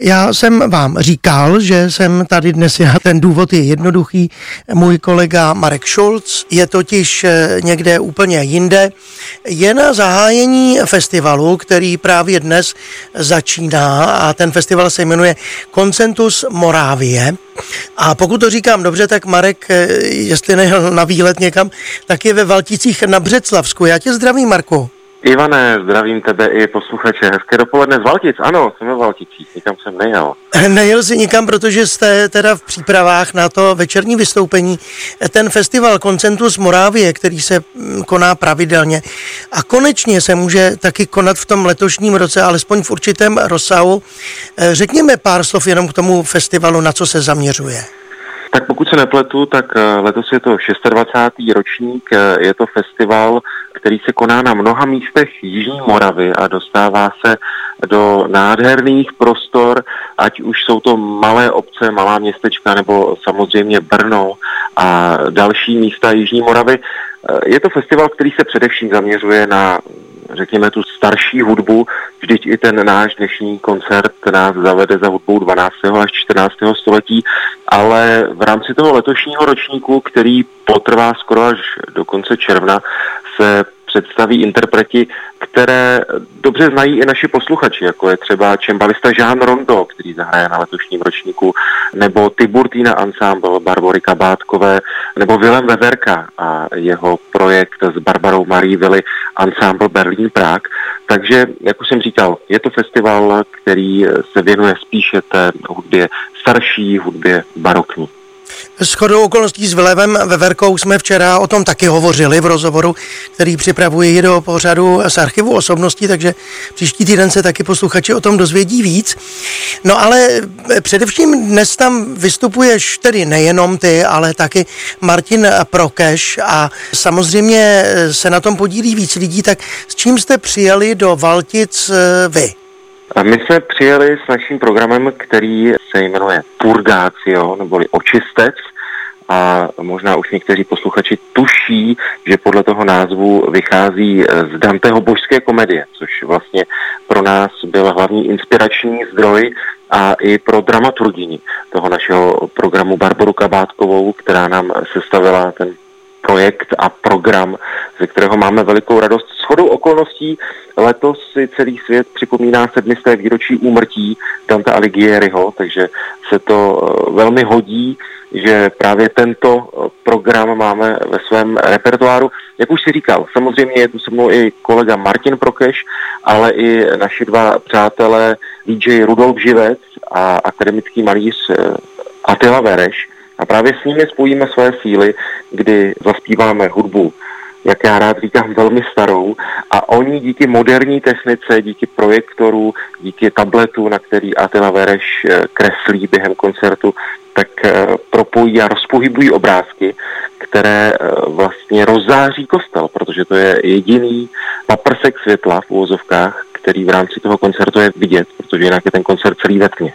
Já jsem vám říkal, že jsem tady dnes já. Ten důvod je jednoduchý. Můj kolega Marek Schulz je totiž eh, někde úplně jinde. Je na zahájení festivalu, který právě dnes začíná a ten festival se jmenuje Koncentus Morávie. A pokud to říkám dobře, tak Marek, eh, jestli nejel na výlet někam, tak je ve Valticích na Břeclavsku. Já tě zdravím, Marku. Ivane, zdravím tebe i posluchače. Hezké dopoledne z Valtic. Ano, jsem ve Valticích, nikam jsem nejel. Nejel jsi nikam, protože jste teda v přípravách na to večerní vystoupení. Ten festival Koncentus Morávie, který se mm, koná pravidelně a konečně se může taky konat v tom letošním roce, alespoň v určitém rozsahu. Eh, řekněme pár slov jenom k tomu festivalu, na co se zaměřuje. Tak pokud se nepletu, tak eh, letos je to 26. ročník, eh, je to festival, který se koná na mnoha místech Jižní Moravy a dostává se do nádherných prostor, ať už jsou to malé obce, malá městečka nebo samozřejmě Brno a další místa Jižní Moravy. Eh, je to festival, který se především zaměřuje na řekněme, tu starší hudbu. Vždyť i ten náš dnešní koncert nás zavede za hudbou 12. až 14. století, ale v rámci toho letošního ročníku, který potrvá skoro až do konce června, se představí interpreti, které dobře znají i naši posluchači, jako je třeba čembalista Jean Rondo, který zahraje na letošním ročníku, nebo Tiburtina Ensemble Barbory Kabátkové, nebo Willem Weverka a jeho projekt s Barbarou Marie Willy Ensemble Berlin Prague. Takže, jak už jsem říkal, je to festival, který se věnuje spíše té hudbě starší, hudbě barokní. S chodou okolností s Vilevem Veverkou jsme včera o tom taky hovořili v rozhovoru, který připravuji do pořadu z archivu osobností, takže příští týden se taky posluchači o tom dozvědí víc. No ale především dnes tam vystupuješ tedy nejenom ty, ale taky Martin Prokeš a samozřejmě se na tom podílí víc lidí, tak s čím jste přijeli do Valtic eh, vy? A my jsme přijeli s naším programem, který se jmenuje Purgácio, neboli Očistec. A možná už někteří posluchači tuší, že podle toho názvu vychází z Danteho božské komedie, což vlastně pro nás byl hlavní inspirační zdroj a i pro dramaturgini toho našeho programu Barboru Kabátkovou, která nám sestavila ten projekt a program, ze kterého máme velikou radost. S chodou okolností letos si celý svět připomíná sedmisté výročí úmrtí Dante Alighieriho, takže se to eh, velmi hodí, že právě tento eh, program máme ve svém repertoáru. Jak už si říkal, samozřejmě je tu se mnou i kolega Martin Prokeš, ale i naši dva přátelé DJ Rudolf Živec a akademický malíř eh, Attila Vereš. A právě s nimi spojíme své síly, kdy zaspíváme hudbu, jak já rád říkám, velmi starou a oni díky moderní technice, díky projektoru, díky tabletu, na který Atila Vereš eh, kreslí během koncertu, tak eh, propojí a rozpohybují obrázky, které eh, vlastně rozzáří kostel, protože to je jediný paprsek světla v úvozovkách, který v rámci toho koncertu je vidět, protože jinak je ten koncert celý ve tmě.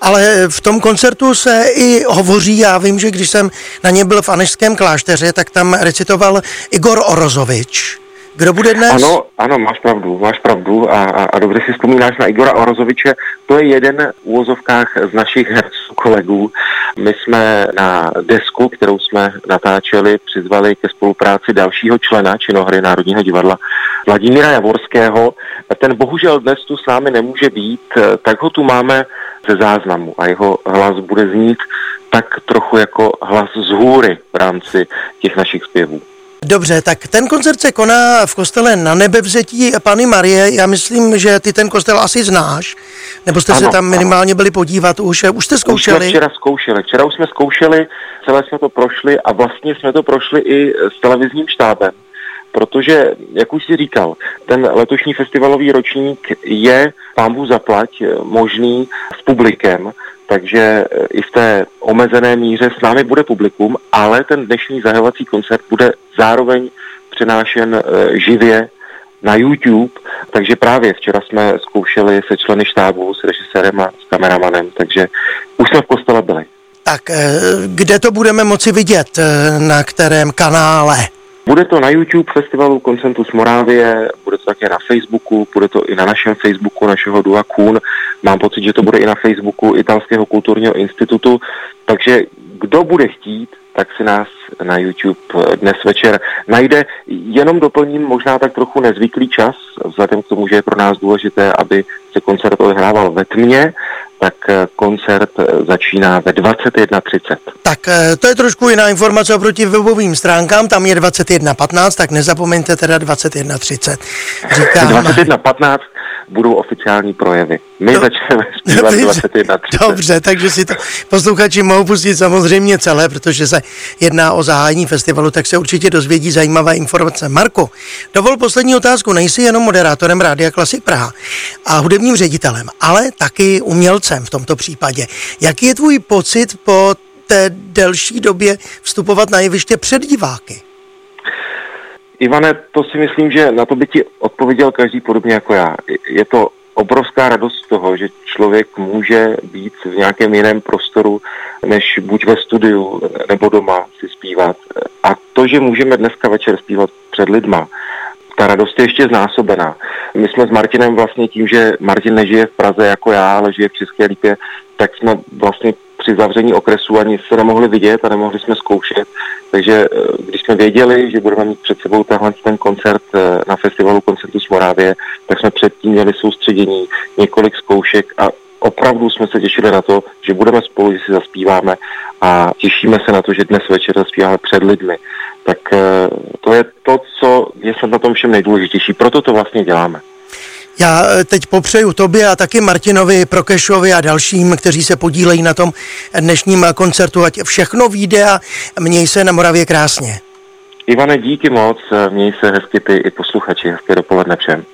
Ale v tom koncertu se i hovoří, já vím, že když jsem na ně byl v Anežském klášteře, tak tam recitoval Igor Orozovič. Kdo bude dnes? Ano, ano, máš pravdu, máš pravdu a, a, a dobře si vzpomínáš na Igora Orozoviče. To je jeden v úvozovkách z našich herců kolegů. My jsme na desku, kterou jsme natáčeli, přizvali ke spolupráci dalšího člena činohry Národního divadla Vladimíra Javorského. Ten bohužel dnes tu s námi nemůže být, tak ho tu máme ze záznamu a jeho hlas bude znít tak trochu jako hlas z hůry v rámci těch našich zpěvů. Dobře, tak ten koncert se koná v kostele na nebevzetí Pany Marie. Já myslím, že ty ten kostel asi znáš, nebo jste ano, se tam minimálně byli podívat už. Už jste zkoušeli? Už jsme včera zkoušeli. Včera už jsme zkoušeli, celé jsme to prošli a vlastně jsme to prošli i s televizním štábem protože, jak už si říkal, ten letošní festivalový ročník je pámbu zaplať eh, možný s publikem, takže eh, i v té omezené míře s námi bude publikum, ale ten dnešní zahajovací koncert bude zároveň přenášen eh, živě na YouTube, takže právě včera jsme zkoušeli se členy štábu, s režisérem a s kameramanem, takže už jsme v kostele byli. Tak kde to budeme moci vidět, na kterém kanále? Bude to na YouTube festivalu Koncentus Morávie, bude to také na Facebooku, bude to i na našem Facebooku našeho Dua Kun. Mám pocit, že to bude i na Facebooku Italského kulturního institutu, takže kdo bude chtít, tak si nás na YouTube dnes večer najde. Jenom doplním možná tak trochu nezvyklý čas, vzhledem k tomu, že je pro nás důležité, aby se koncert odehrával ve tmě, tak eh, koncert eh, začíná ve 21.30. Tak eh, to je trošku jiná informace oproti webovým stránkám, tam je 21.15, tak nezapomeňte teda 21.30. Říkám... 21.15 budou oficiální projevy. My no, začneme zpívat 21.30. Dobře, takže si to posluchači mohou pustit samozřejmě celé, protože se jedná o zahájení festivalu, tak se určitě dozvědí zajímavé informace. Marko, dovol poslední otázku. Nejsi jenom moderátorem Rádia Klasik Praha a hudebním ředitelem, ale taky umělcem v tomto případě. Jaký je tvůj pocit po té delší době vstupovat na jeviště před diváky? Ivane, to si myslím, že na to by ti odpověděl každý podobně jako já. Je to obrovská radost toho, že člověk může být v nějakém jiném prostoru, než buď ve studiu nebo doma si zpívat. A to, že můžeme dneska večer zpívat před lidma, ta radost je ještě znásobená. My jsme s Martinem vlastně tím, že Martin nežije v Praze jako já, ale žije v České Lípě, tak jsme vlastně při zavření okresu ani se nemohli vidět a nemohli jsme zkoušet. Takže eh, když jsme věděli, že budeme mít před sebou tenhle ten koncert eh, na festivalu koncertu z Morávie, tak jsme předtím měli soustředění, několik zkoušek a opravdu jsme se těšili na to, že budeme spolu, že si zaspíváme a těšíme se na to, že dnes večer zaspíváme před lidmi. Tak eh, to je to, co je na tom všem nejdůležitější. Proto to vlastně děláme. Já eh, teď popřeju tobě a taky Martinovi Prokešovi a dalším, kteří se podílejí na tom dnešním koncertu, ať všechno vyjde a měj se na Moravě krásně. Ivane, díky moc, měj se hezky ty i posluchači, hezké dopoledne všem.